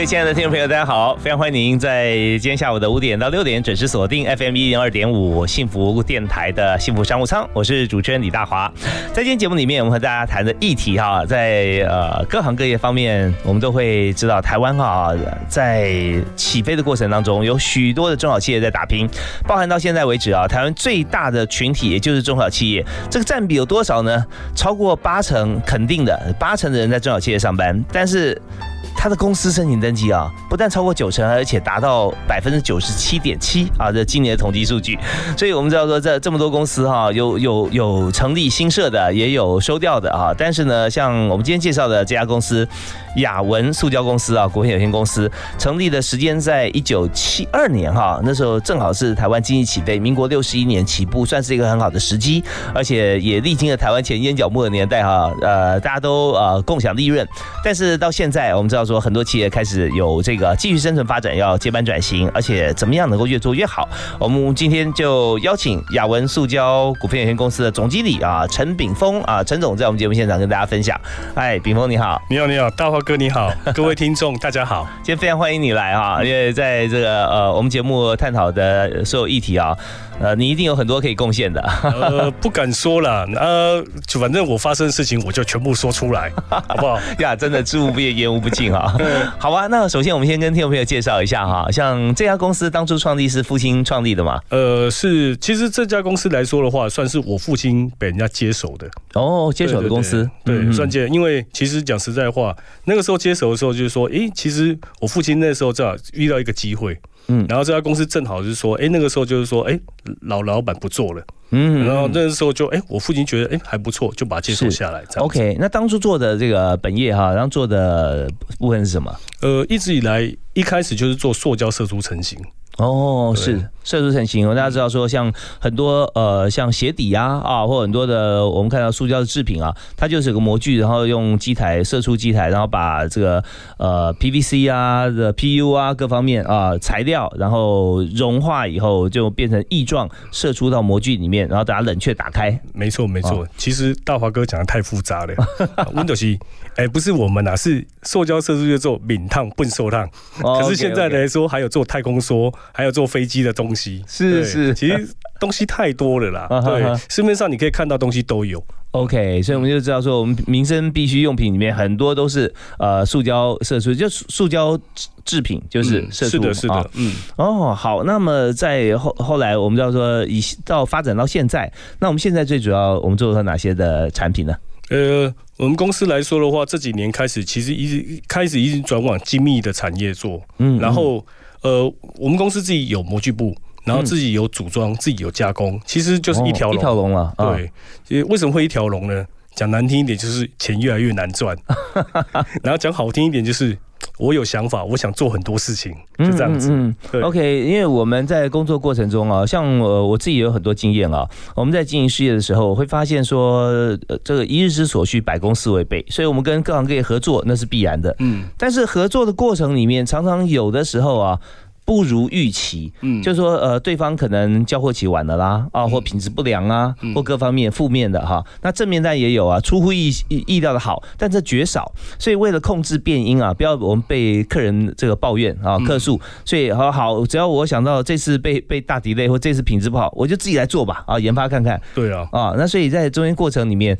各位亲爱的听众朋友，大家好！非常欢迎您在今天下午的五点到六点准时锁定 FM 一零二点五幸福电台的幸福商务舱，我是主持人李大华。在今天节目里面，我们和大家谈的议题哈，在呃各行各业方面，我们都会知道台湾哈在起飞的过程当中，有许多的中小企业在打拼，包含到现在为止啊，台湾最大的群体也就是中小企业，这个占比有多少呢？超过八成，肯定的，八成的人在中小企业上班，但是。他的公司申请登记啊，不但超过九成，而且达到百分之九十七点七啊！这今年的统计数据，所以我们知道说，这这么多公司哈，有有有成立新设的，也有收掉的啊。但是呢，像我们今天介绍的这家公司。雅文塑胶公司啊，股份有限公司成立的时间在一九七二年哈，那时候正好是台湾经济起飞，民国六十一年起步，算是一个很好的时机，而且也历经了台湾前烟角木的年代哈，呃，大家都呃共享利润。但是到现在，我们知道说很多企业开始有这个继续生存发展，要接班转型，而且怎么样能够越做越好。我们今天就邀请雅文塑胶股份有限公司的总经理啊陈炳峰啊陈总在我们节目现场跟大家分享。哎，炳峰你好，你好你好，大华。哥你好，各位听众大家好，今天非常欢迎你来哈，因为在这个呃我们节目探讨的所有议题啊。呃，你一定有很多可以贡献的。呃，不敢说了，呃，就反正我发生的事情，我就全部说出来，好不好？呀，真的知无不言，言无不尽啊。好吧，那首先我们先跟听众朋友介绍一下哈，像这家公司当初创立是父亲创立的嘛？呃，是，其实这家公司来说的话，算是我父亲被人家接手的。哦，接手的公司，对，算接。因为其实讲实在话，那个时候接手的时候，就是说，哎，其实我父亲那时候正好遇到一个机会。嗯，然后这家公司正好就是说，哎，那个时候就是说，哎，老老板不做了，嗯，然后那个时候就，哎，我父亲觉得，哎，还不错，就把它接手下来。OK，那当初做的这个本业哈，然后做的部分是什么？呃，一直以来一开始就是做塑胶射出成型。哦，是射出成型。大家知道说，像很多呃，像鞋底啊啊，或很多的我们看到塑胶的制品啊，它就是有个模具，然后用机台射出机台，然后把这个呃 PVC 啊的 PU 啊各方面啊材料，然后融化以后就变成液状，射出到模具里面，然后等它冷却打开。没错没错，其实大华哥讲的太复杂了。Windows，哎，不是我们啊，是塑胶射出去做敏烫笨受烫。可是现在来说，还有做太空梭。还有做飞机的东西，是是，其实东西太多了啦。对，市面上你可以看到东西都有。OK，所以我们就知道说，我们民生必需用品里面很多都是呃塑胶射出，就塑胶制品就是射出。是的，是的，嗯。哦，好，那么在后后来，我们知道说，以到发展到现在，那我们现在最主要我们做了哪些的产品呢？呃，我们公司来说的话，这几年开始其实一直开始一直转往精密的产业做，嗯，然后。呃，我们公司自己有模具部，然后自己有组装，自己有加工，其实就是一条龙。一条龙了，对。为什么会一条龙呢？讲难听一点，就是钱越来越难赚；然后讲好听一点，就是。我有想法，我想做很多事情，就这样子。嗯，OK，因为我们在工作过程中啊，像呃我自己有很多经验啊，我们在经营事业的时候，我会发现说，呃，这个一日之所需，百公司为备，所以我们跟各行各业合作那是必然的。嗯，但是合作的过程里面，常常有的时候啊。不如预期，嗯，就是说，呃，对方可能交货期晚了啦，啊，或品质不良啊，或各方面负面的哈。那正面单也有啊，出乎意意料的好，但这绝少。所以为了控制变音啊，不要我们被客人这个抱怨啊，客诉。所以好好，只要我想到这次被被大敌类或这次品质不好，我就自己来做吧，啊，研发看看。对啊，啊，那所以在中间过程里面。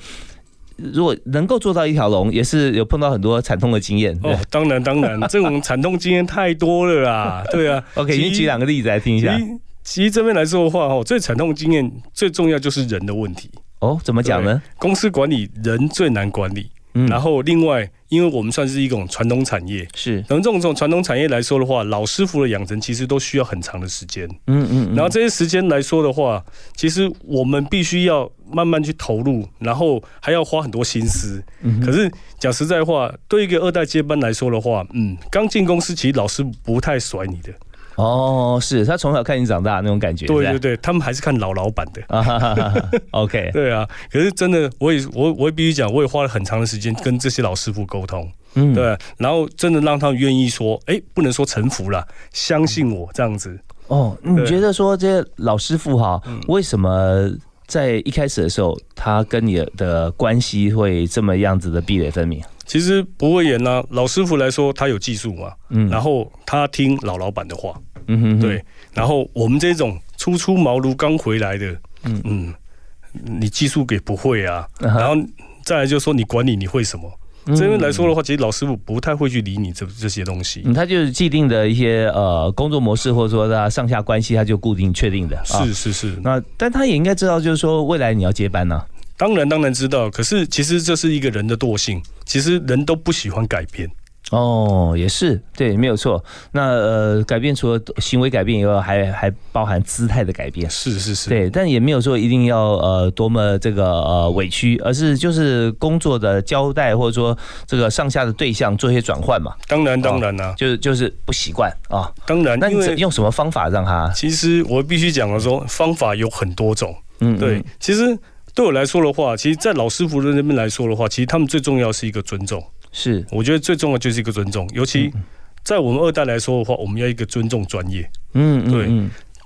如果能够做到一条龙，也是有碰到很多惨痛的经验。哦，当然当然，这种惨痛经验太多了啦。对啊，OK，你举两个例子来听一下。其实这边来说的话，哦，最惨痛经验最重要就是人的问题。哦，怎么讲呢？公司管理人最难管理。嗯，然后另外，因为我们算是一种传统产业，是，然后这种这种传统产业来说的话，老师傅的养成其实都需要很长的时间，嗯嗯，然后这些时间来说的话，其实我们必须要慢慢去投入，然后还要花很多心思。嗯，可是讲实在话，对一个二代接班来说的话，嗯，刚进公司其实老师不太甩你的。哦，是他从小看你长大那种感觉。对对对，他们还是看老老板的。OK，对啊。可是真的，我也我我也必须讲，我也花了很长的时间跟这些老师傅沟通。嗯，对。然后真的让他们愿意说，哎，不能说臣服了，相信我这样子。哦，你觉得说这些老师傅哈，为什么在一开始的时候，他跟你的关系会这么样子的壁垒分明？其实不会演呐，老师傅来说，他有技术嘛，嗯，然后他听老老板的话，嗯哼，对，然后我们这种初出茅庐刚回来的，嗯。嗯，你技术给不会啊，然后再来就说你管理你会什么？这边来说的话，其实老师傅不太会去理你这这些东西，嗯他就是既定的一些呃工作模式，或者说他上下关系，他就固定确定的，是是是，那但他也应该知道，就是说未来你要接班呢。当然，当然知道。可是，其实这是一个人的惰性。其实人都不喜欢改变。哦，也是，对，没有错。那呃，改变除了行为改变以外，还还包含姿态的改变。是是是。对，但也没有说一定要呃多么这个呃委屈，而是就是工作的交代，或者说这个上下的对象做一些转换嘛。当然，当然啦，就是就是不习惯啊。当然，那你用什么方法让他？其实我必须讲的说，方法有很多种。嗯，对，其实。对我来说的话，其实，在老师傅的那边来说的话，其实他们最重要是一个尊重。是，我觉得最重要就是一个尊重，尤其在我们二代来说的话，我们要一个尊重专业。嗯，对，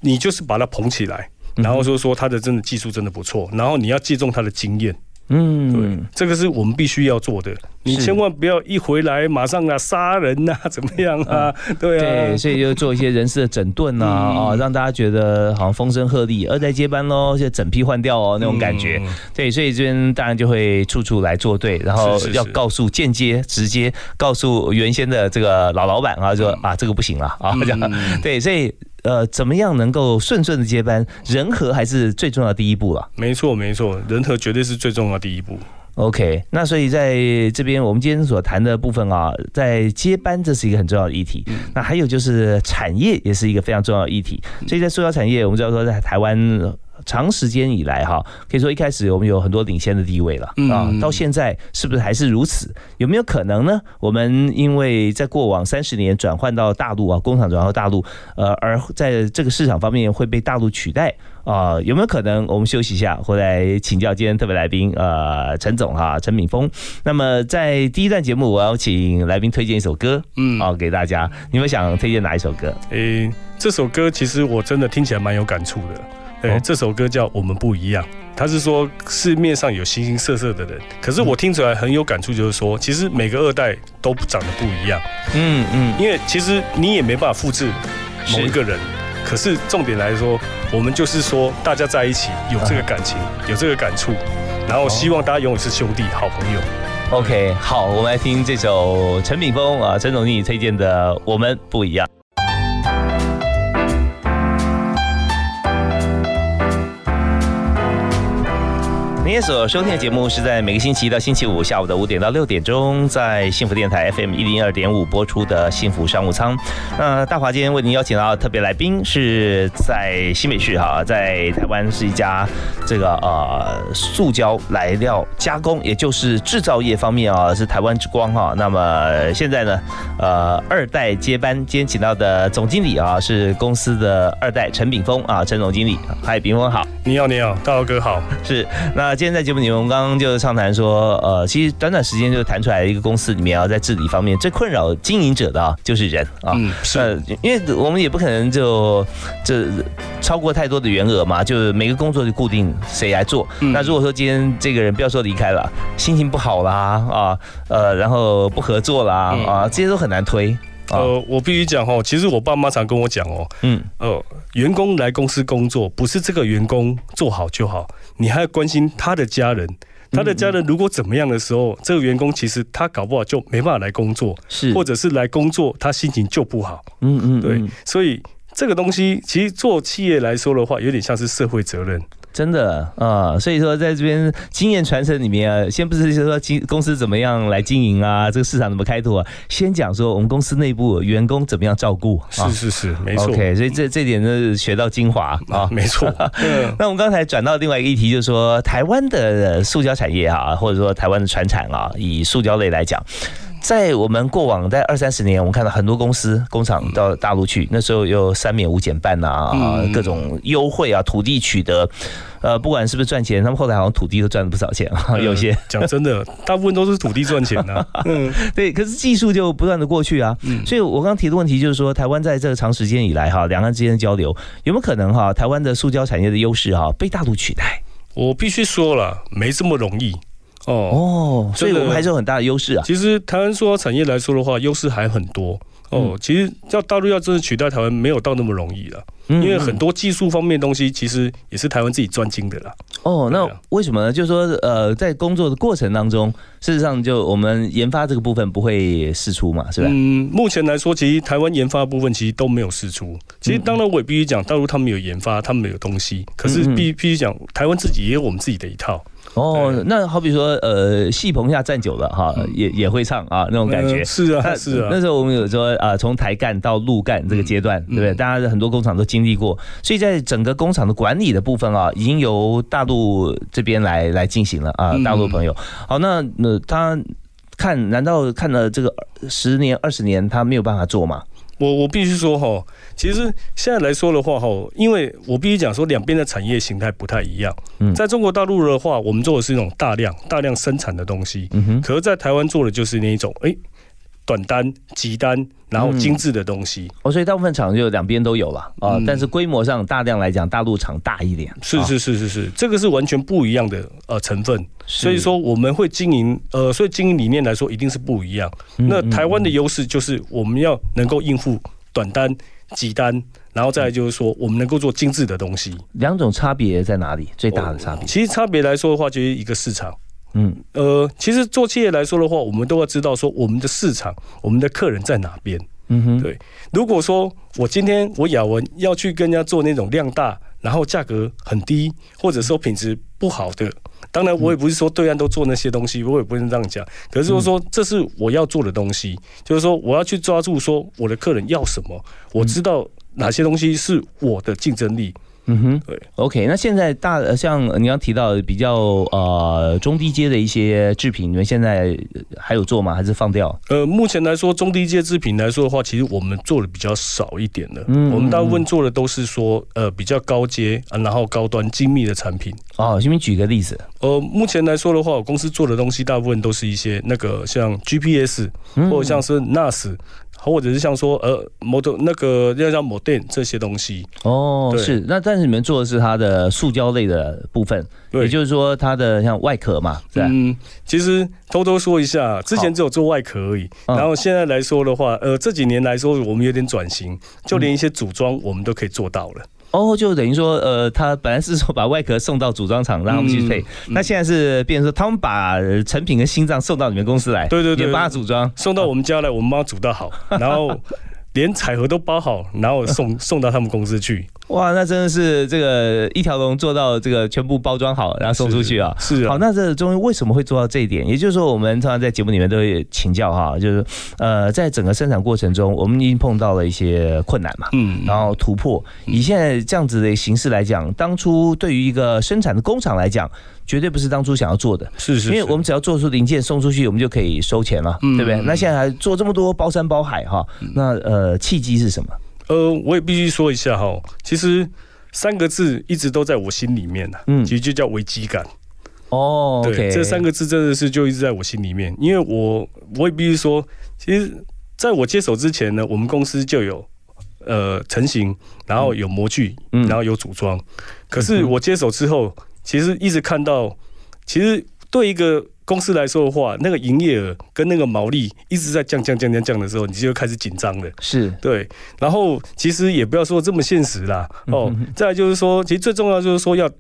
你就是把他捧起来，然后说说他的真的技术真的不错，然后你要借重他的经验。嗯，对，这个是我们必须要做的。你千万不要一回来马上啊杀人呐，怎么样啊？对啊，对，所以就做一些人事的整顿啊，啊，让大家觉得好像风声鹤唳，二代接班喽，就整批换掉哦那种感觉。对，所以这边当然就会处处来作对，然后要告诉间接、直接告诉原先的这个老老板啊，说啊这个不行了啊，这样。对，所以。呃，怎么样能够顺顺的接班？人和还是最重要的第一步了。没错，没错，人和绝对是最重要的第一步。OK，那所以在这边我们今天所谈的部分啊，在接班这是一个很重要的议题。那还有就是产业也是一个非常重要的议题。所以在塑胶产业，我们知道说在台湾。长时间以来，哈，可以说一开始我们有很多领先的地位了啊，到现在是不是还是如此？有没有可能呢？我们因为在过往三十年转换到大陆啊，工厂转到大陆，呃，而在这个市场方面会被大陆取代啊？有没有可能？我们休息一下，回来请教今天特别来宾，呃，陈总哈，陈敏峰。那么在第一段节目，我要请来宾推荐一首歌，嗯，啊，给大家。你们想推荐哪一首歌？诶，这首歌其实我真的听起来蛮有感触的。对，这首歌叫《我们不一样》，他是说市面上有形形色色的人，可是我听出来很有感触，就是说，其实每个二代都长得不一样。嗯嗯，因为其实你也没办法复制某一个人，可是重点来说，我们就是说大家在一起有这个感情，有这个感触，然后希望大家永远是兄弟、好朋友。OK，好，我们来听这首陈炳峰啊，陈总经理推荐的《我们不一样》。今天所收听的节目是在每个星期一到星期五下午的五点到六点钟，在幸福电台 FM 一零二点五播出的幸福商务舱。那大华今天为您邀请到特别来宾是在新北市哈，在台湾是一家这个呃塑胶来料加工，也就是制造业方面啊是台湾之光哈。那么现在呢，呃二代接班，今天请到的总经理啊是公司的二代陈炳峰啊，陈总经理，嗨，炳峰好，你好你好，大华哥好，是那。今天在节目里面，我们刚刚就畅谈说，呃，其实短短时间就谈出来一个公司里面啊，在治理方面最困扰经营者的啊，就是人啊。嗯，是。因为我们也不可能就这超过太多的员额嘛，就是每个工作就固定谁来做。那如果说今天这个人不要说离开了，心情不好啦啊，呃，然后不合作啦啊，这些都很难推。呃，我必须讲哦，其实我爸妈常跟我讲哦，嗯，呃，员工来公司工作，不是这个员工做好就好。你还要关心他的家人，他的家人如果怎么样的时候，这个员工其实他搞不好就没办法来工作，是，或者是来工作他心情就不好，嗯嗯，对，所以这个东西其实做企业来说的话，有点像是社会责任，真的啊，所以说在这边经验传承里面啊，先不是说经公司怎么样来经营啊，这个市场怎么开拓啊，先讲说我们公司内部员工怎么样照顾。是是是，没错。OK，所以这这点呢学到精华啊，没错。那我们刚才转到另外一个议题，就是说台湾的塑胶产业啊，或者说台湾的船产啊，以塑胶类来讲。在我们过往在二三十年，我们看到很多公司工厂到大陆去，那时候有三免五减半呐，啊，各种优惠啊，土地取得，呃，不管是不是赚钱，他们后来好像土地都赚了不少钱啊。有些讲真的，大部分都是土地赚钱的。嗯，对。可是技术就不断的过去啊，所以我刚刚提的问题就是说，台湾在这个长时间以来哈，两岸之间的交流有没有可能哈，台湾的塑胶产业的优势哈被大陆取代？我必须说了，没这么容易。哦所以我们还是有很大的优势啊。其实台湾塑胶产业来说的话，优势还很多哦。其实要大陆要真的取代台湾，没有到那么容易了。因为很多技术方面东西，其实也是台湾自己专精的啦。哦，那为什么呢？就是说，呃，在工作的过程当中，事实上就我们研发这个部分不会试出嘛，是吧？嗯，目前来说，其实台湾研发部分其实都没有试出。其实当然我也必须讲，大陆他们有研发，他们有东西，可是必必须讲，台湾自己也有我们自己的一套。哦，那好比说，呃，戏棚下站久了哈，也也会唱啊，那种感觉。是啊，是啊。那时候我们有说啊，从台干到路干这个阶段，对不对？大家很多工厂都经历过，所以在整个工厂的管理的部分啊，已经由大陆这边来来进行了啊。大陆朋友，好，那那他看，难道看了这个十年、二十年，他没有办法做吗？我我必须说哈，其实现在来说的话哈，因为我必须讲说两边的产业形态不太一样。嗯，在中国大陆的话，我们做的是一种大量大量生产的东西。嗯哼，可是在台湾做的就是那一种，哎。短单、急单，然后精致的东西哦，所以大部分厂就两边都有了啊。但是规模上大量来讲，大陆厂大一点。是是是是是，这个是完全不一样的呃成分。所以说我们会经营呃，所以经营理念来说一定是不一样。那台湾的优势就是我们要能够应付短单、急单，然后再来就是说我们能够做精致的东西。两种差别在哪里？最大的差别？其实差别来说的话，就是一个市场。嗯，呃，其实做企业来说的话，我们都要知道说我们的市场，我们的客人在哪边。嗯哼，对。如果说我今天我雅文要去跟人家做那种量大，然后价格很低，或者说品质不好的，当然我也不是说对岸都做那些东西，我也不能这样讲。可是说这是我要做的东西，就是说我要去抓住说我的客人要什么，我知道哪些东西是我的竞争力。嗯哼，对，OK，那现在大像你刚提到比较呃中低阶的一些制品，你们现在还有做吗？还是放掉？呃，目前来说中低阶制品来说的话，其实我们做的比较少一点的。嗯，我们大部分做的都是说呃比较高阶啊，然后高端精密的产品。哦，先举个例子。呃，目前来说的话，我公司做的东西大部分都是一些那个像 GPS 或者像是 NAS。或者是像说呃，model 那个要叫 model 这些东西。哦，是。那但是你们做的是它的塑胶类的部分，也就是说它的像外壳嘛，是吧？嗯，其实偷偷说一下，之前只有做外壳而已，然后现在来说的话，呃，这几年来说我们有点转型，就连一些组装我们都可以做到了。哦，就等于说，呃，他本来是说把外壳送到组装厂让他们去配，那现在是变成说他们把成品跟心脏送到你们公司来，对对对，帮他组装，送到我们家来，我们帮他组到好，然后连彩盒都包好，然后送 送到他们公司去。哇，那真的是这个一条龙做到这个全部包装好，然后送出去啊！是好，那这中为什么会做到这一点？也就是说，我们常常在节目里面都会请教哈，就是呃，在整个生产过程中，我们已经碰到了一些困难嘛，嗯，然后突破。以现在这样子的形式来讲，当初对于一个生产的工厂来讲，绝对不是当初想要做的，是是，因为我们只要做出零件送出去，我们就可以收钱了，对不对？那现在还做这么多包山包海哈，那呃，契机是什么？呃，我也必须说一下哈，其实三个字一直都在我心里面呢，嗯，其实就叫危机感。哦，对，这三个字真的是就一直在我心里面，因为我我也必须说，其实在我接手之前呢，我们公司就有呃成型，然后有模具，然后有组装，可是我接手之后，其实一直看到，其实对一个。公司来说的话，那个营业额跟那个毛利一直在降降降降降的时候，你就开始紧张了。是对，然后其实也不要说这么现实啦。哦，再就是说，其实最重要就是说要，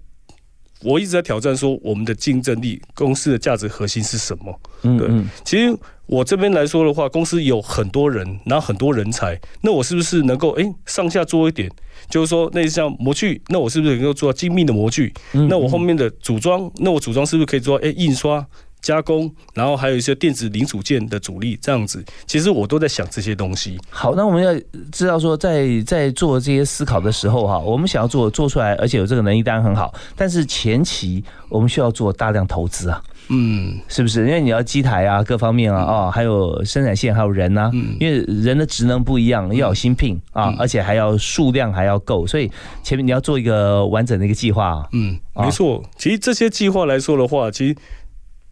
我一直在挑战说我们的竞争力，公司的价值核心是什么？对，其实我这边来说的话，公司有很多人，然后很多人才，那我是不是能够哎上下做一点？就是说，那像模具，那我是不是能够做到精密的模具？那我后面的组装，那我组装是不是可以做哎印刷？加工，然后还有一些电子零组件的主力，这样子，其实我都在想这些东西。好，那我们要知道说，在在做这些思考的时候，哈，我们想要做做出来，而且有这个能力当然很好，但是前期我们需要做大量投资啊，嗯，是不是？因为你要机台啊，各方面啊，啊，还有生产线，还有人啊，因为人的职能不一样，要有新聘啊，而且还要数量还要够，所以前面你要做一个完整的一个计划。嗯，没错。其实这些计划来说的话，其实。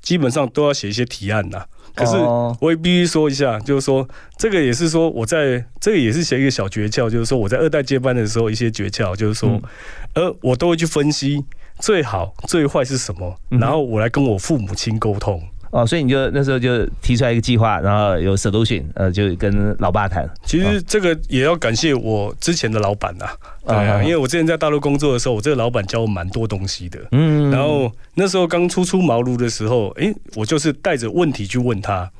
基本上都要写一些提案呐，可是我也必须说一下，就是说这个也是说我在这个也是写一个小诀窍，就是说我在二代接班的时候一些诀窍，就是说，呃，我都会去分析最好最坏是什么，然后我来跟我父母亲沟通。哦，所以你就那时候就提出来一个计划，然后有 solution，呃，就跟老爸谈。其实这个也要感谢我之前的老板呐。对啊，因为我之前在大陆工作的时候，我这个老板教我蛮多东西的。嗯，然后那时候刚初出茅庐的时候，哎，我就是带着问题去问他，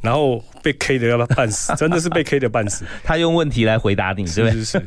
然后被 K 的要半死，真的是被 K 的半死。他用问题来回答你？是是是。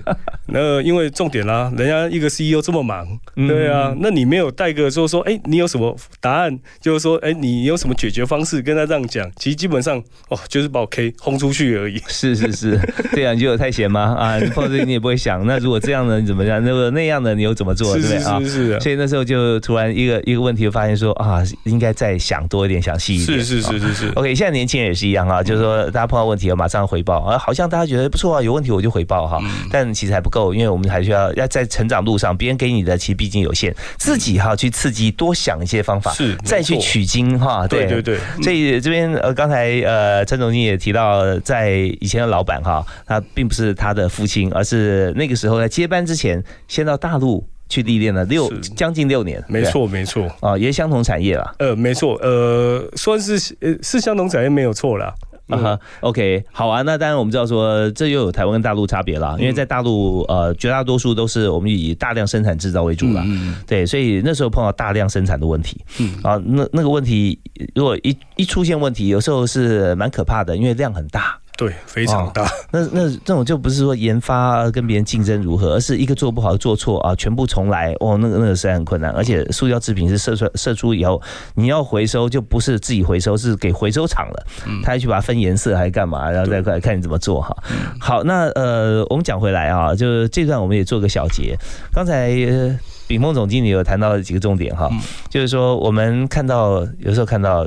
那因为重点啦，人家一个 CEO 这么忙，对啊，那你没有带个说说，哎，你有什么答案？就是说，哎，你有什么解决方式？跟他这样讲，其实基本上哦，就是把我 K 轰出去而已。是是是，这样就有太闲吗？啊，或者你也不会想，那如果这样。你怎么样？那个那样的你又怎么做？对不对啊？所以那时候就突然一个一个问题，就发现说啊，应该再想多一点，想细一点。是是是是是。OK，现在年轻人也是一样啊，就是说大家碰到问题要马上回报啊，好像大家觉得不错啊，有问题我就回报哈。但其实还不够，因为我们还需要要在成长路上，别人给你的其实毕竟有限，自己哈去刺激，多想一些方法，是再去取经哈。对对对。所以这边呃，刚才呃，陈总经也提到，在以前的老板哈，他并不是他的父亲，而是那个时候在接班之前。先到大陆去历练了六将近六年，没错没错啊，也是相同产业啦。呃，没错，呃，算是呃是相同产业没有错啦。啊哈，OK，好啊。那当然我们知道说，这又有台湾跟大陆差别了，因为在大陆呃绝大多数都是我们以大量生产制造为主了，对，所以那时候碰到大量生产的问题，嗯啊，那那个问题如果一一出现问题，有时候是蛮可怕的，因为量很大。对，非常大。那那这种就不是说研发跟别人竞争如何，而是一个做不好做错啊，全部重来哦，那个那个实在很困难。而且塑胶制品是射出射出以后，你要回收就不是自己回收，是给回收厂了，他还去把它分颜色还干嘛，然后再来看你怎么做哈。好，那呃，我们讲回来啊，就是这段我们也做个小结。刚才炳峰总经理有谈到几个重点哈，就是说我们看到有时候看到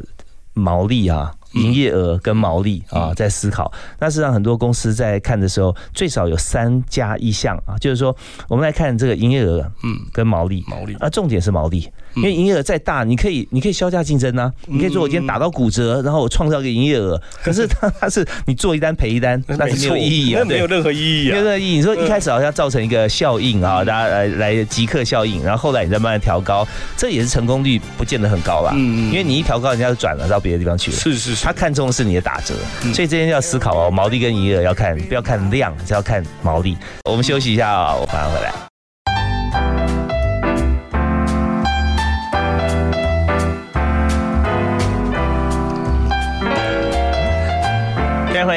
毛利啊。营业额跟毛利啊，在思考。那实际上很多公司在看的时候，最少有三加一项啊，就是说，我们来看这个营业额，嗯，跟毛利，毛利。啊，重点是毛利。因为营业额再大，你可以你可以销价竞争啊，你可以说我今天打到骨折，然后我创造一个营业额。可是它它是你做一单赔一单，那是没有意义啊，没有任何意义啊，没有任何意义。你说一开始好像造成一个效应啊，大家来来即刻效应，然后后来你再慢慢调高，这也是成功率不见得很高吧？嗯嗯。因为你一调高，人家就转了到别的地方去了。是是是。他看中的是你的打折，所以这边要思考哦，毛利跟营业额要看，不要看量，是要看毛利。我们休息一下啊，我马上回来。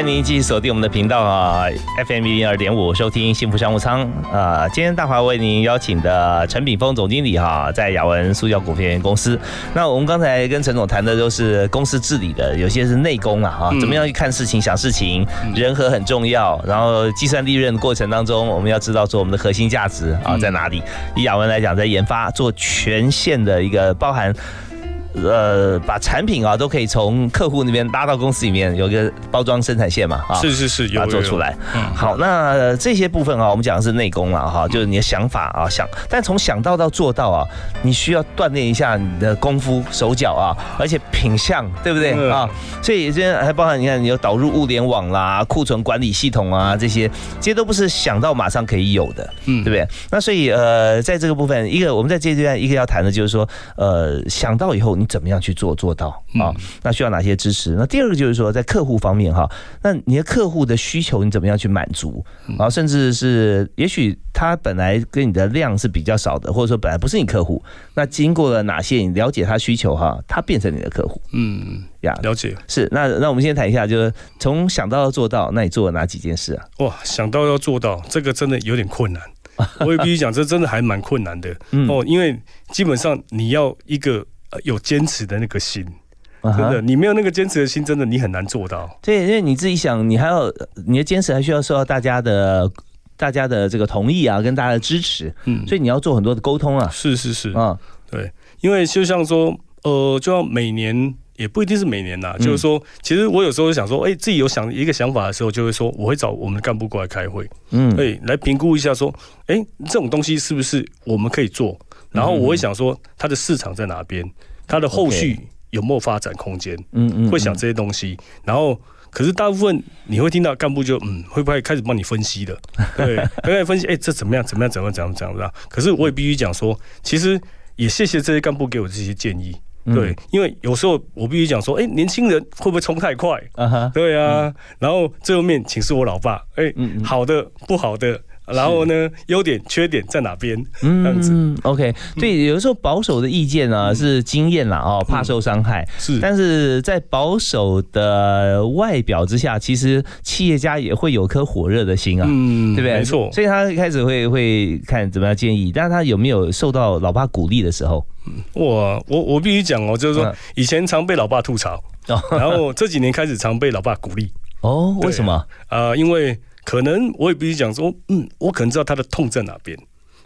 迎您继续锁定我们的频道啊，FM 一零二点五，收听幸福商务舱啊。今天大华为您邀请的陈炳峰总经理哈，在雅文塑胶股份有限公司。那我们刚才跟陈总谈的都是公司治理的，有些是内功啊哈，怎么样去看事情、想事情，人和很重要。然后计算利润过程当中，我们要知道说我们的核心价值啊在哪里。以雅文来讲，在研发做全线的一个包含。呃，把产品啊都可以从客户那边拉到公司里面，有一个包装生产线嘛，啊，是是是，把它做出来。嗯，好，那这些部分啊，我们讲的是内功了哈，就是你的想法啊，想，但从想到到做到啊，你需要锻炼一下你的功夫手脚啊，而且品相，对不对啊？所以这边还包含你看，你有导入物联网啦、库存管理系统啊这些，这些都不是想到马上可以有的，嗯，对不对？那所以呃，在这个部分，一个我们在这阶段一个要谈的就是说，呃，想到以后。你怎么样去做做到啊？那需要哪些支持？那第二个就是说，在客户方面哈，那你的客户的需求你怎么样去满足然后？甚至是也许他本来跟你的量是比较少的，或者说本来不是你客户，那经过了哪些你了解他需求哈，他变成你的客户。嗯呀，了解是那那我们先谈一下，就是从想到要做到，那你做了哪几件事啊？哇，想到要做到，这个真的有点困难。我也必须讲，这真的还蛮困难的哦，因为基本上你要一个有坚持的那个心，真的，你没有那个坚持的心，真的你很难做到。对，因为你自己想，你还要你的坚持还需要受到大家的大家的这个同意啊，跟大家的支持，嗯，所以你要做很多的沟通啊。是是是，啊，对，因为就像说，呃，就要每年。也不一定是每年呐，就是说，其实我有时候想说，哎，自己有想一个想法的时候，就会说，我会找我们的干部过来开会，嗯，对，来评估一下，说，哎，这种东西是不是我们可以做？然后我会想说，它的市场在哪边？它的后续有没有发展空间？嗯嗯，会想这些东西。然后，可是大部分你会听到干部就，嗯，会不会开始帮你分析的？对，开始分析，哎，这怎么样？怎么样？怎么样？怎么样？怎么样？可是我也必须讲说，其实也谢谢这些干部给我这些建议。对，因为有时候我必须讲说，哎，年轻人会不会冲太快？啊哈，对啊。然后最后面请示我老爸，哎，好的，不好的。然后呢，优点、缺点在哪边？嗯，这样子。OK，对，有的时候保守的意见呢是经验啦，哦，怕受伤害。是，但是在保守的外表之下，其实企业家也会有颗火热的心啊，嗯，对不对？没错。所以他一开始会会看怎么样建议，但是他有没有受到老爸鼓励的时候？我我我必须讲哦，就是说以前常被老爸吐槽，然后这几年开始常被老爸鼓励。哦，为什么？呃，因为。可能我也必须讲说，嗯，我可能知道他的痛在哪边，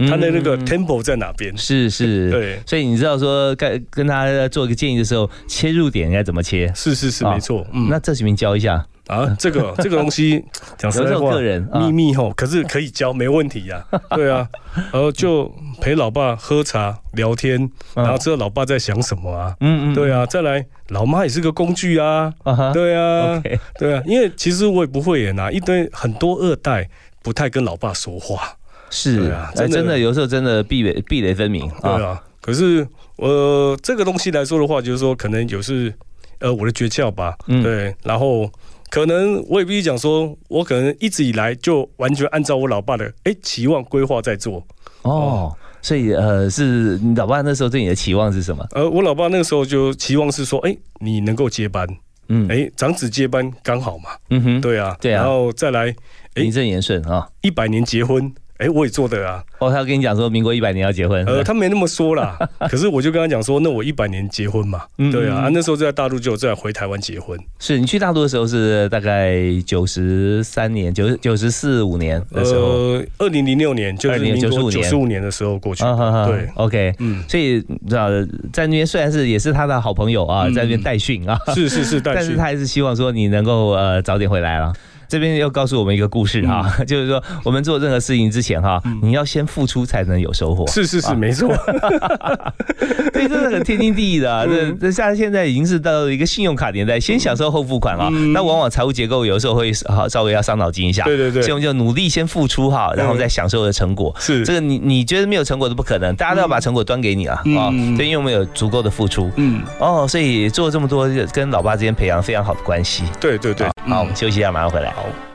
他的那个 tempo 在哪边，是是，对，所以你知道说该跟他做一个建议的时候，切入点应该怎么切？是是是，没错。嗯，那这几名教一下。啊，这个 这个东西讲实在话，秘密吼，可是可以教，没问题呀。对啊，然后就陪老爸喝茶聊天，然后知道老爸在想什么啊。嗯嗯，对啊，再来，老妈也是个工具啊。对啊，对啊，因为其实我也不会演啊，一堆很多二代不太跟老爸说话。是啊，真的有时候真的壁垒壁垒分明。对啊，可是呃，这个东西来说的话，就是说可能有是呃我的诀窍吧。对，然后。可能我也必须讲说，我可能一直以来就完全按照我老爸的哎期望规划在做。哦，所以呃，是你老爸那时候对你的期望是什么？呃，我老爸那个时候就期望是说，哎，你能够接班，嗯，哎，长子接班刚好嘛，嗯哼，对啊，对啊，然后再来，名正言顺啊，一百年结婚。哎，我也做的啊。哦，他跟你讲说，民国一百年要结婚。呃，他没那么说啦。可是我就跟他讲说，那我一百年结婚嘛。嗯，对啊。啊，那时候在大陆就在回台湾结婚。是你去大陆的时候是大概九十三年、九九十四五年的时候。呃，二零零六年就是民国九十五年的时候过去。对，OK。嗯，所以你知道，在那边虽然是也是他的好朋友啊，在那边代训啊。是是是，但是他还是希望说你能够呃早点回来了。这边要告诉我们一个故事哈，就是说我们做任何事情之前哈，你要先付出才能有收获。是是是，没错。对，这是很天经地义的。这这像现在已经是到了一个信用卡年代，先享受后付款啊。那往往财务结构有时候会好稍微要伤脑筋一下。对对对。所以我们就努力先付出哈，然后再享受的成果。是这个你你觉得没有成果都不可能，大家都要把成果端给你啊啊！对，因为我们有足够的付出。嗯。哦，所以做这么多，跟老爸之间培养非常好的关系。对对对。好，我们休息一下，马上回来。好。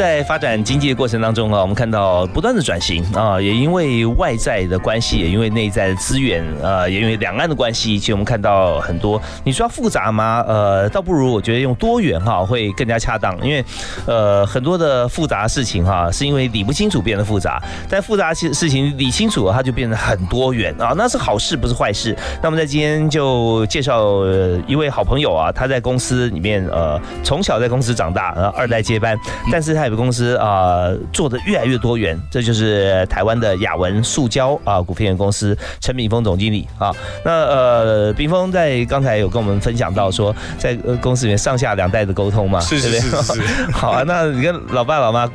在发展经济的过程当中啊，我们看到不断的转型啊，也因为外在的关系，也因为内在的资源，呃，也因为两岸的关系，其实我们看到很多。你说复杂吗？呃，倒不如我觉得用多元哈会更加恰当，因为呃很多的复杂事情哈，是因为理不清楚变得复杂，但复杂事事情理清楚了，它就变得很多元啊，那是好事不是坏事。那么在今天就介绍一位好朋友啊，他在公司里面呃从小在公司长大，然后二代接班，但是他。公司啊做的越来越多元，这就是台湾的雅文塑胶啊股份有限公司陈炳峰总经理啊。那呃，炳峰在刚才有跟我们分享到说，在公司里面上下两代的沟通嘛，是是是。好啊，那你跟老爸老妈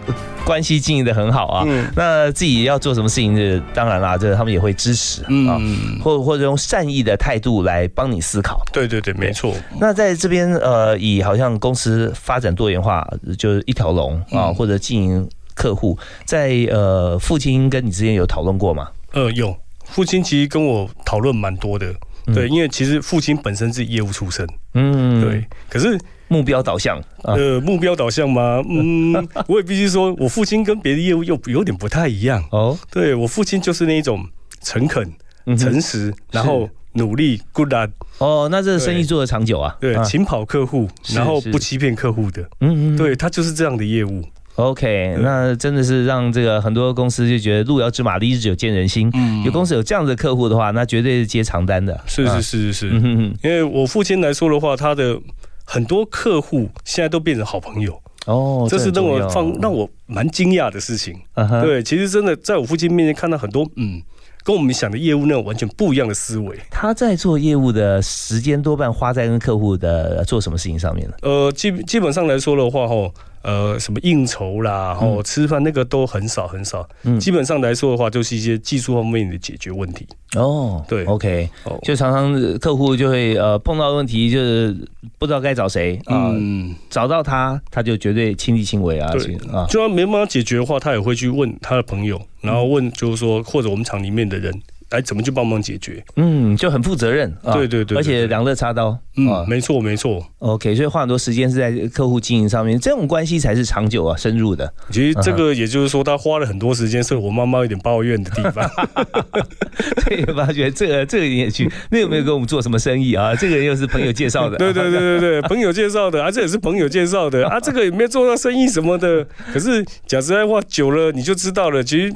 关系经营的很好啊。嗯那自己要做什么事情，这当然啦，这他们也会支持啊，或或者用善意的态度来帮你思考。对对对，没错。那在这边呃，以好像公司发展多元化就是一条龙。啊，或者经营客户，在呃父亲跟你之间有讨论过吗？呃，有，父亲其实跟我讨论蛮多的，对，因为其实父亲本身是业务出身，嗯，对，可是目标导向，呃，目标导向吗？嗯，我也必须说，我父亲跟别的业务又有点不太一样哦，对我父亲就是那一种诚恳、诚实，然后。努力，good luck。哦，那这生意做的长久啊？对，勤跑客户，然后不欺骗客户的。嗯嗯，对他就是这样的业务。OK，那真的是让这个很多公司就觉得路遥知马力，日久见人心。嗯，有公司有这样的客户的话，那绝对是接长单的。是是是是是。因为我父亲来说的话，他的很多客户现在都变成好朋友。哦，这是让我放让我蛮惊讶的事情。对，其实真的在我父亲面前看到很多嗯。跟我们想的业务那种完全不一样的思维。他在做业务的时间多半花在跟客户的做什么事情上面呢？呃，基基本上来说的话，吼。呃，什么应酬啦，然后吃饭那个都很少很少。嗯，基本上来说的话，就是一些技术方面的解决问题。哦，对，OK，就常常客户就会呃碰到问题，就是不知道该找谁啊，找到他，他就绝对亲力亲为啊。对啊，就算没办法解决的话，他也会去问他的朋友，然后问就是说或者我们厂里面的人。来怎么去帮忙解决？嗯，就很负责任，对对对，而且两肋插刀，嗯，没错没错。OK，所以花很多时间是在客户经营上面，这种关系才是长久啊、深入的。其实这个也就是说，他花了很多时间，是我妈妈有点抱怨的地方。对，发觉这个这个也去，那有没有跟我们做什么生意啊？这个人又是朋友介绍的。对对对对对，朋友介绍的啊，这也是朋友介绍的啊，这个也没有做到生意什么的。可是讲实在话，久了你就知道了，其实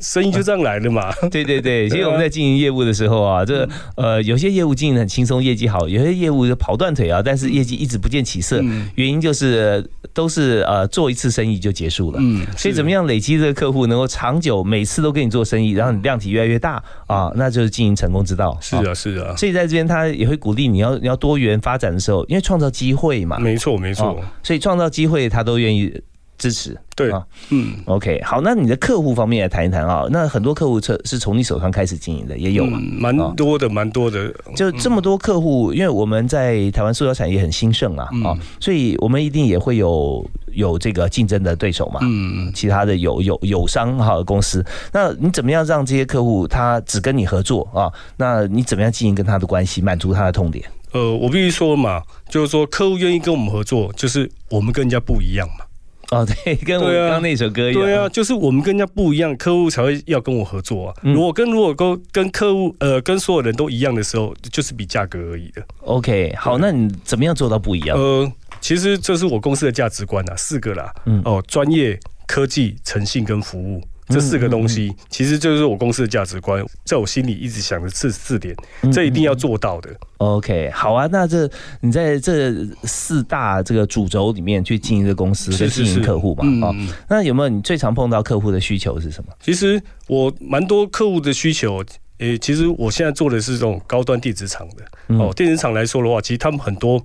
生意就这样来的嘛。对对对，其实我们在经营业务的时候啊，这呃有些业务经营很轻松，业绩好；有些业务就跑断腿啊，但是业绩一直不见起色。原因就是都是呃做一次生意就结束了。嗯，所以怎么样累积这个客户能够长久，每次都跟你做生意，然后你量体越来越大啊，那就是经营成功之道。是啊，是啊。所以在这边他也会鼓励你要你要多元发展的时候，因为创造机会嘛。没错，没错。所以创造机会他都愿意。支持对啊，嗯，OK，好，那你的客户方面来谈一谈啊。那很多客户是是从你手上开始经营的，也有蛮多的，蛮多的。就这么多客户，因为我们在台湾塑料产业很兴盛啊，啊，所以我们一定也会有有这个竞争的对手嘛，嗯，其他的有有友商哈公司。那你怎么样让这些客户他只跟你合作啊？那你怎么样经营跟他的关系，满足他的痛点？呃，我必须说嘛，就是说客户愿意跟我们合作，就是我们跟人家不一样嘛。哦，对，跟我刚刚那首歌一样。对啊，就是我们跟人家不一样，客户才会要跟我合作啊。如果跟如果跟跟客户呃跟所有人都一样的时候，就是比价格而已的。OK，好，那你怎么样做到不一样？呃，其实这是我公司的价值观啊，四个啦。嗯。哦，专业、科技、诚信跟服务。这四个东西，其实就是我公司的价值观，在我心里一直想的这四点，这一定要做到的。OK，好啊，那这你在这四大这个主轴里面去经营这公司，去经营客户嘛？啊，那有没有你最常碰到客户的需求是什么？其实我蛮多客户的需求。诶，其实我现在做的是这种高端电子厂的哦。电子厂来说的话，其实他们很多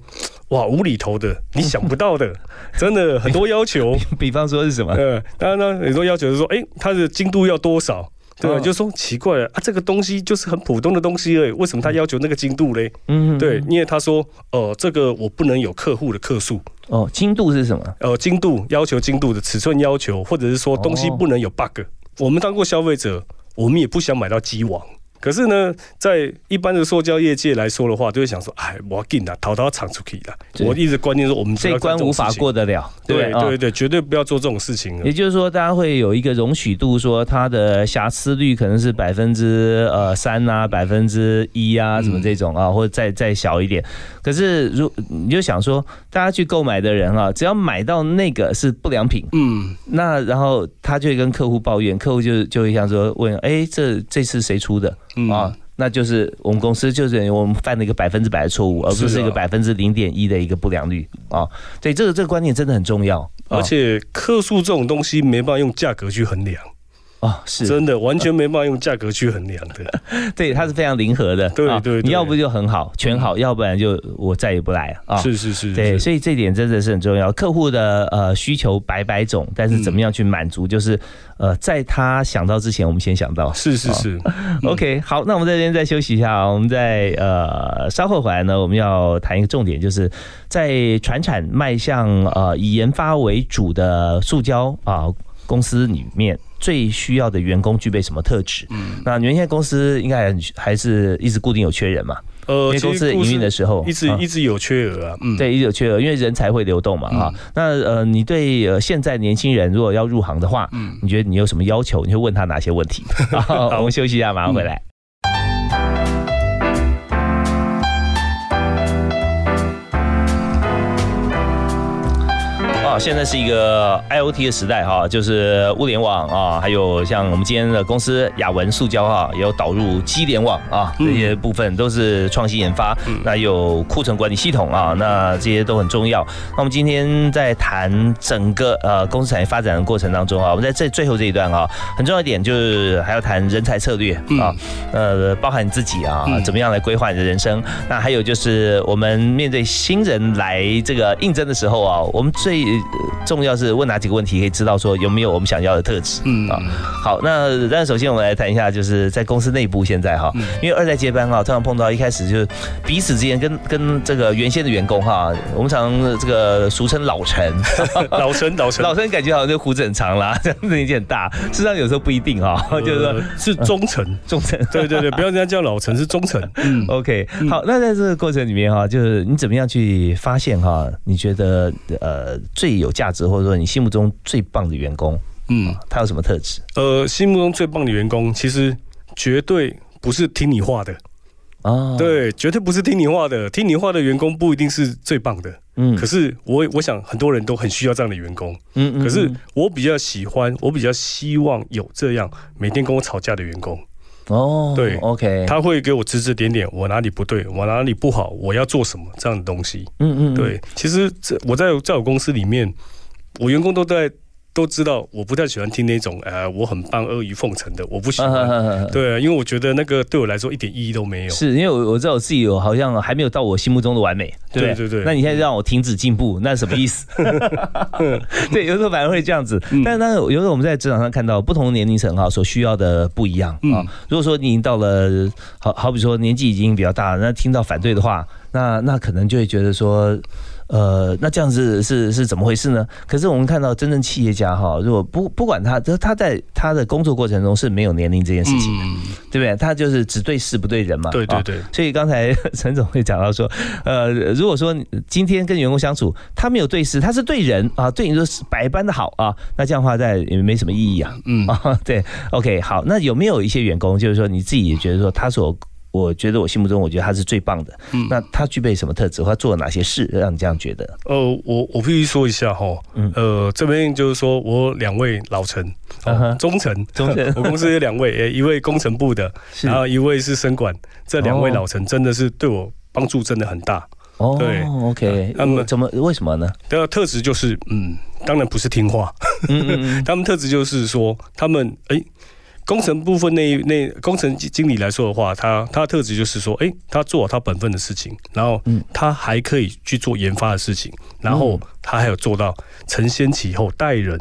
哇无厘头的，你想不到的，真的很多要求。比方说是什么？呃，当然呢，很多要求是说，哎，它的精度要多少？对，就说奇怪了啊，这个东西就是很普通的东西而已，为什么他要求那个精度嘞？嗯，对，因为他说，呃，这个我不能有客户的客数。哦，精度是什么？呃，精度要求精度的尺寸要求，或者是说东西不能有 bug。我们当过消费者，我们也不想买到机网。可是呢，在一般的塑胶业界来说的话，就会想说，哎，我要进的，淘淘厂出去了。我一直观念说，我们这关无法过得了。对对对，绝对不要做这种事情。也就是说，大家会有一个容许度，说它的瑕疵率可能是百分之呃三啊，百分之一啊，什么这种啊，或者再再小一点。可是如你就想说，大家去购买的人啊，只要买到那个是不良品，嗯，那然后他就会跟客户抱怨，客户就就会想说问，哎，这这次谁出的？啊，那就是我们公司就是我们犯了一个百分之百的错误，而不是一个百分之零点一的一个不良率啊。对，这个这个观念真的很重要。而且克数这种东西没办法用价格去衡量，哦，是真的完全没办法用价格去衡量的。对，它是非常灵活的。对对，你要不就很好，全好，要不然就我再也不来啊。是是是，对，所以这点真的是很重要。客户的呃需求百百种，但是怎么样去满足，就是呃在他想到之前，我们先想到。是是是。OK，好，那我们这边再休息一下，我们在呃稍后回来呢，我们要谈一个重点，就是在船产迈向呃以研发为主的塑胶啊公司里面。最需要的员工具备什么特质？嗯，那你们现在公司应该还是一直固定有缺人嘛？呃，因为公司营运的时候一直一直有缺额啊。嗯，对，一直有缺额，因为人才会流动嘛。哈，那呃，你对呃现在年轻人如果要入行的话，嗯，你觉得你有什么要求？你会问他哪些问题？好，我们休息一下，马上回来。现在是一个 IOT 的时代哈，就是物联网啊，还有像我们今天的公司雅文塑胶哈，也有导入机联网啊，这些部分都是创新研发。那有库存管理系统啊，那这些都很重要。那我们今天在谈整个呃公司产业发展的过程当中啊，我们在这最后这一段啊，很重要一点就是还要谈人才策略啊，呃，包含你自己啊，怎么样来规划你的人生。那还有就是我们面对新人来这个应征的时候啊，我们最重要是问哪几个问题，可以知道说有没有我们想要的特质。嗯。啊，好，那那首先我们来谈一下，就是在公司内部现在哈，因为二代接班哈，通常碰到一开始就是彼此之间跟跟这个原先的员工哈，我们常这个俗称老陈，老陈老陈。老陈感觉好像就胡子很长啦，这样子年纪很大，事实上有时候不一定哈，就是说是忠诚。忠诚，对对对，不要这样叫老陈是忠诚。嗯，OK，好，那在这个过程里面哈，就是你怎么样去发现哈，你觉得呃最有价值。或者说你心目中最棒的员工，嗯，他有什么特质？呃，心目中最棒的员工，其实绝对不是听你话的啊，对，绝对不是听你话的。听你话的员工不一定是最棒的，嗯。可是我我想很多人都很需要这样的员工，嗯嗯。可是我比较喜欢，我比较希望有这样每天跟我吵架的员工。哦，对，OK，他会给我指指点点，我哪里不对，我哪里不好，我要做什么这样的东西。嗯嗯，对，其实这我在在我公司里面。我员工都在都知道，我不太喜欢听那种呃，我很棒阿谀奉承的，我不喜欢。对，因为我觉得那个对我来说一点意义都没有。是因为我我知道我自己有好像还没有到我心目中的完美。对对对。那你现在让我停止进步，那什么意思？对，有时候反而会这样子。但是，但是有时候我们在职场上看到不同年龄层哈所需要的不一样啊。如果说你已经到了好好比说年纪已经比较大，那听到反对的话，那那可能就会觉得说。呃，那这样子是是怎么回事呢？可是我们看到真正企业家哈，如果不不管他，他他在他的工作过程中是没有年龄这件事情的，对不对？他就是只对事不对人嘛。对对对。所以刚才陈总会讲到说，呃，如果说今天跟员工相处，他没有对事，他是对人啊，对你说是百般的好啊，那这样的话在也没什么意义啊。嗯啊，对，OK，好，那有没有一些员工，就是说你自己也觉得说他所我觉得我心目中，我觉得他是最棒的。嗯，那他具备什么特质？他做了哪些事让你这样觉得？呃，我我必须说一下哈。嗯，呃，这边就是说我两位老陈，中臣，中臣，我公司有两位，一位工程部的，然后一位是生管，这两位老臣真的是对我帮助真的很大。哦，对，OK，那么怎么为什么呢？的特质就是，嗯，当然不是听话。嗯嗯，他们特质就是说，他们哎。工程部分那那工程经理来说的话，他他的特质就是说，哎，他做好他本分的事情，然后他还可以去做研发的事情，然后他还有做到承先启后带人。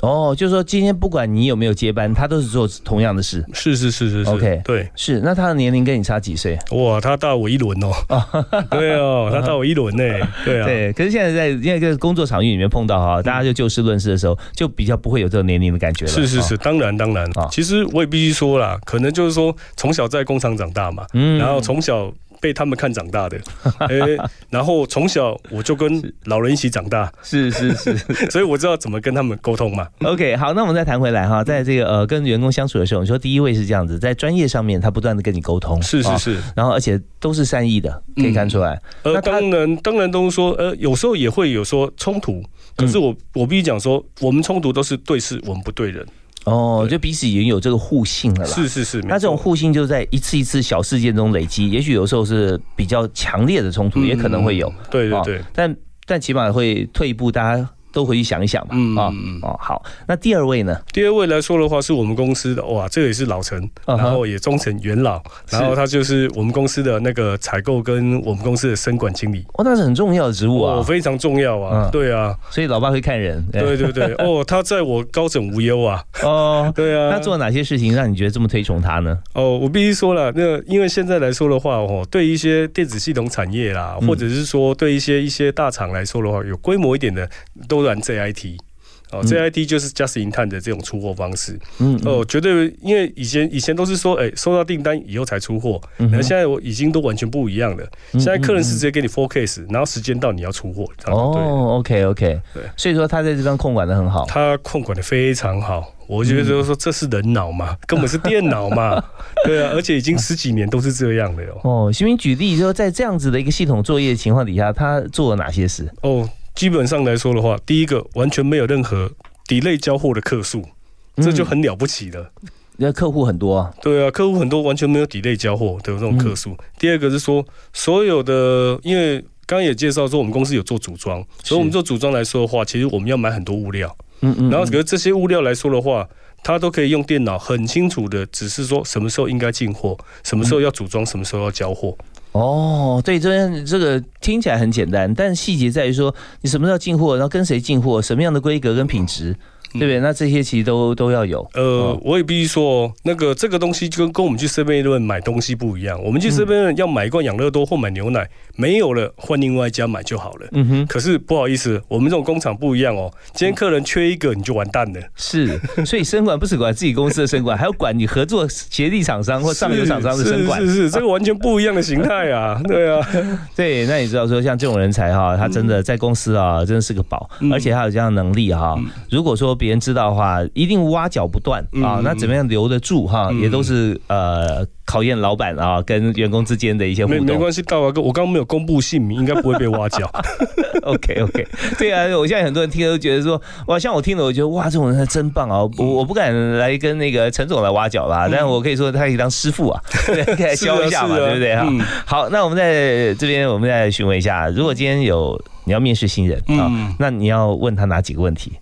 哦，就是说今天不管你有没有接班，他都是做同样的事。是是是是是，OK，对，是。那他的年龄跟你差几岁？哇，他大我一轮哦。对哦，他大我一轮呢。对啊。对，可是现在在因为在工作场域里面碰到哈，大家就就事论事的时候，就比较不会有这种年龄的感觉了。是是是，当然当然啊。其实我也必须说啦，可能就是说从小在工厂长大嘛，嗯，然后从小。被他们看长大的，哎，然后从小我就跟老人一起长大，是是是，所以我知道怎么跟他们沟通嘛。OK，好，那我们再谈回来哈，在这个呃跟员工相处的时候，你说第一位是这样子，在专业上面他不断的跟你沟通，是是是，然后而且都是善意的，可以看出来。呃，当然当然都说，呃，有时候也会有说冲突，可是我我必须讲说，我们冲突都是对事，我们不对人。哦，就彼此已经有这个互信了啦。是是是，那这种互信就在一次一次小事件中累积，也许有时候是比较强烈的冲突，也可能会有。对对对，但但起码会退一步，大家。都回去想一想嘛。嗯啊哦好，那第二位呢？第二位来说的话，是我们公司的哇，这个也是老陈，然后也忠诚元老，然后他就是我们公司的那个采购跟我们公司的生管经理。哦，那是很重要的职务啊，非常重要啊。对啊，所以老爸会看人。对对对，哦，他在我高枕无忧啊。哦，对啊。他做哪些事情让你觉得这么推崇他呢？哦，我必须说了，那因为现在来说的话，哦，对一些电子系统产业啦，或者是说对一些一些大厂来说的话，有规模一点的都玩 JIT。哦，JIT 就是 just in time 的这种出货方式。嗯，哦，绝对，因为以前以前都是说，哎，收到订单以后才出货。嗯，那现在我已经都完全不一样了。现在客人是直接给你 forecast，然后时间到你要出货。哦，OK OK。对，所以说他在这边控管的很好。他控管的非常好，我觉得就是说这是人脑嘛，根本是电脑嘛。对啊，而且已经十几年都是这样的哟。哦，行明举例，说在这样子的一个系统作业情况底下，他做了哪些事？哦。基本上来说的话，第一个完全没有任何 delay 交货的客数，这就很了不起了。那客户很多啊，对啊，客户很多，完全没有 delay 交货的这种客数。第二个是说，所有的，因为刚刚也介绍说，我们公司有做组装，所以我们做组装来说的话，其实我们要买很多物料。嗯嗯。然后，可是这些物料来说的话，它都可以用电脑很清楚的，只是说什么时候应该进货，什么时候要组装，什么时候要交货。哦，对，这这个听起来很简单，但细节在于说你什么时候进货，然后跟谁进货，什么样的规格跟品质。对不对？那这些其实都都要有。呃，我也必须说，那个这个东西就跟跟我们去 Seven Eleven 买东西不一样。我们去 Seven Eleven 要买一罐养乐多或买牛奶，没有了换另外一家买就好了。嗯哼。可是不好意思，我们这种工厂不一样哦。今天客人缺一个，你就完蛋了。是，所以生管不是管自己公司的生管，还要管你合作协力厂商或上游厂商的生管。是是，这个完全不一样的形态啊。对啊。对，那你知道说像这种人才哈，他真的在公司啊，真的是个宝，而且他有这样的能力哈。如果说别人知道的话，一定挖角不断啊！那怎么样留得住哈？也都是呃考验老板啊跟员工之间的一些互动。没没关系，大华哥，我刚刚没有公布姓名，应该不会被挖角。OK OK，对啊，我现在很多人听都觉得说哇，像我听了，我觉得哇，这种人真棒啊！我我不敢来跟那个陈总来挖角吧，但我可以说他可以当师傅啊，可以教一下嘛，对不对哈？好，那我们在这边，我们再询问一下，如果今天有你要面试新人啊，那你要问他哪几个问题？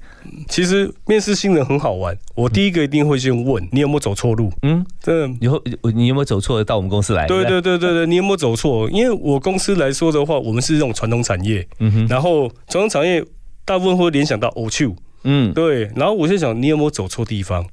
其实面试新人很好玩，我第一个一定会先问你有没有走错路。嗯，这以后你有没有走错到我们公司来？对对对对对，你有没有走错？因为我公司来说的话，我们是这种传统产业，嗯哼，然后传统产业大部分会联想到 o c 嗯，对，然后我就想你有没有走错地方？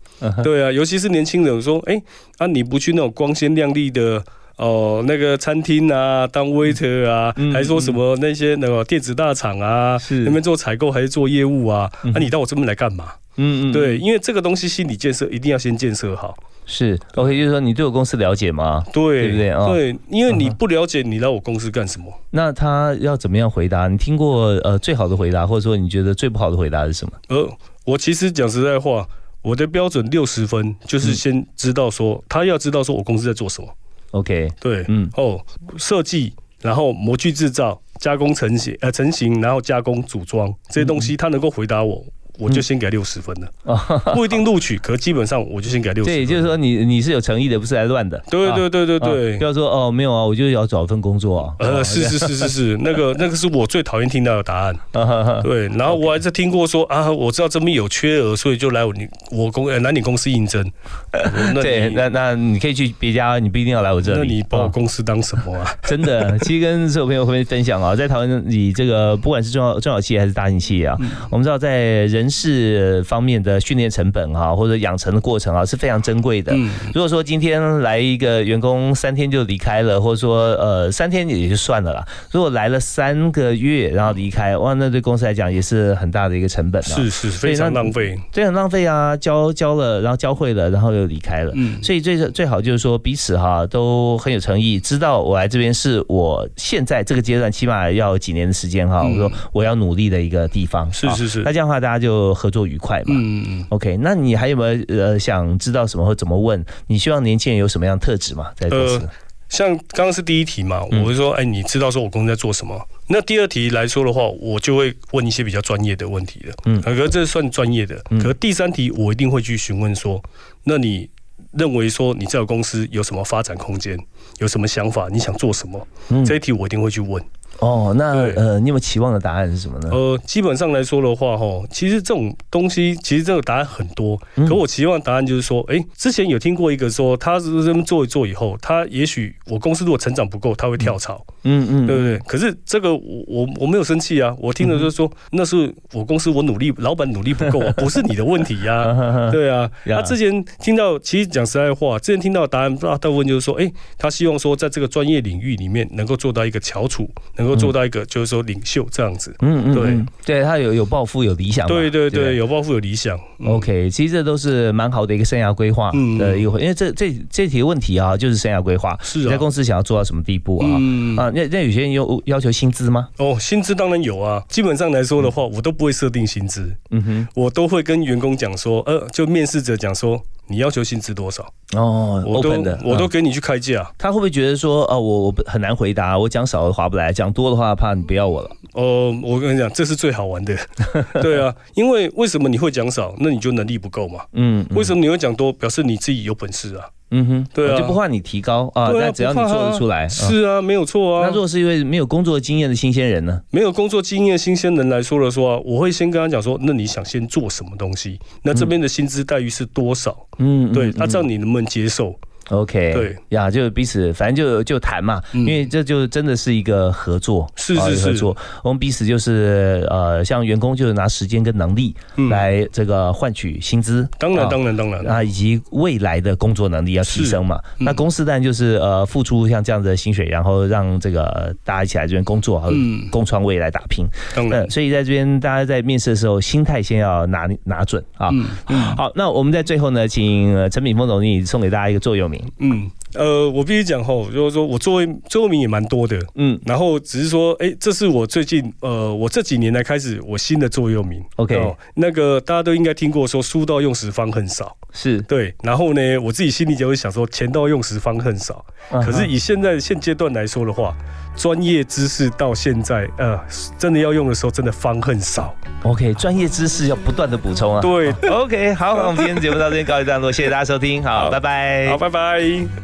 对啊，尤其是年轻人说，哎啊，你不去那种光鲜亮丽的。哦，那个餐厅啊，当 waiter 啊，还说什么那些那个电子大厂啊，那边做采购还是做业务啊？那你到我这边来干嘛？嗯嗯，对，因为这个东西心理建设一定要先建设好。是，OK，就是说你对我公司了解吗？对，对不对啊？对，因为你不了解，你来我公司干什么？那他要怎么样回答？你听过呃最好的回答，或者说你觉得最不好的回答是什么？呃，我其实讲实在话，我的标准六十分，就是先知道说他要知道说我公司在做什么。OK，对，嗯，哦，设计，然后模具制造、加工成型，呃，成型，然后加工组装这些东西，他能够回答我。我就先给六十分了，不一定录取，可基本上我就先给六十。对，就是说你你是有诚意的，不是来乱的。对对对对对，不要说哦没有啊，我就要找一份工作啊。呃，是是是是是，那个那个是我最讨厌听到的答案。对，然后我还是听过说啊，我知道这边有缺额，所以就来我你我公来你公司应征。对，那那你可以去别家，你不一定要来我这里。那你把我公司当什么啊？真的，其实跟所有朋友会分享啊，在台湾你这个不管是中小中小企业还是大型企业啊，我们知道在人。是方面的训练成本哈，或者养成的过程啊，是非常珍贵的。如果说今天来一个员工三天就离开了，或者说呃三天也就算了啦。如果来了三个月然后离开，哇，那对公司来讲也是很大的一个成本啊，是是非常浪费，非常浪费啊！教教了，然后教会了，然后又离开了。嗯，所以最最好就是说彼此哈都很有诚意，知道我来这边是我现在这个阶段起码要几年的时间哈。我说我要努力的一个地方，是是是。那这样的话大家就。合作愉快嘛？嗯嗯 OK，那你还有没有呃想知道什么或怎么问？你希望年轻人有什么样特质嘛？在公司，像刚刚是第一题嘛，我会说，哎，你知道说我公司在做什么？那第二题来说的话，我就会问一些比较专业的问题了。嗯，可是这算专业的。可第三题我一定会去询问说，那你认为说你这个公司有什么发展空间？有什么想法？你想做什么？这一题我一定会去问。哦，那呃，你有没有期望的答案是什么呢？呃，基本上来说的话，哈，其实这种东西，其实这个答案很多，嗯。可我期望答案就是说，哎、之前有听过一个说，他是这么做一做以后，他也许我公司如果成长不够，他会跳槽，嗯嗯，对不对？可是这个我我我没有生气啊，我听的就是说，那是我公司我努力，老板努力不够啊，不是你的问题呀、对啊，呀。他之前听到，其实讲实在话，之前听到的答案大大部分就是说，哎、他希望说在这个专业领域里面能够做到一个翘楚，能够做到一个就是说领袖这样子。嗯嗯，对嗯，对。他有有抱负有理想嘛，对对对，有抱负有理想。嗯。OK，其实这都是蛮好的一个生涯规划嗯的一个，因为这这这题问题啊，就是生涯规划，是在公司想要做到什么地步啊？嗯。啊，那那有些人有要求薪资吗？哦，薪资当然有啊。基本上来说的话，我都不会设定薪资，嗯哼，我都会跟员工讲说，呃，就面试者讲说，你要求薪资多少，哦我都我都给你去开价。他会不会觉得说，啊，我我很难回答，我讲少了划不来，讲多的话怕你不要我了？哦，我跟你讲，这是最好玩的。对啊，因为为什么你会讲少？那你就能力不够嘛。嗯，为什么你会讲多？表示你自己有本事啊。嗯哼，对啊我就不怕你提高啊，但只要你做得出来，嗯是啊，没有错啊。那如果是一位没有工作经验的新鲜人呢？没有工作经验新鲜人来说了说啊，我会先跟他讲说，那你想先做什么东西？那这边的薪资待遇是多少？嗯，对，嗯那这样你能不能接受？OK，对呀，就彼此反正就就谈嘛，嗯因为这就真的是一个合作，啊是是是合作。我们彼此就是呃，像员工就是拿时间跟能力嗯来这个换取薪资，当然，啊当然，当然。啊，以及未来的工作能力要提升嘛。嗯那公司当然就是呃付出像这样子的薪水，然后让这个大家一起来这边工作，共创未来打拼。当然呃，，所以在这边大家在面试的时候，心态先要拿拿准啊。嗯好，那我们在最后呢，请呃陈敏峰总经理送给大家一个座右铭。嗯，呃，我必须讲吼，就是说我座位座右铭也蛮多的，嗯然后只是说，哎、这是我最近呃，我这几年来开始我新的座右铭。OK 哦，那个大家都应该听过说，书到用时方恨少。是，对，然后呢，我自己心里就会想说，钱到用时方恨少。嗯可是以现在现阶段来说的话，专业知识到现在，呃，真的要用的时候，真的方恨少。OK，专业知识要不断的补充啊。对，OK，好，那我们今天节目到这边告一段落，谢谢大家收听，好，好拜拜。好，拜拜。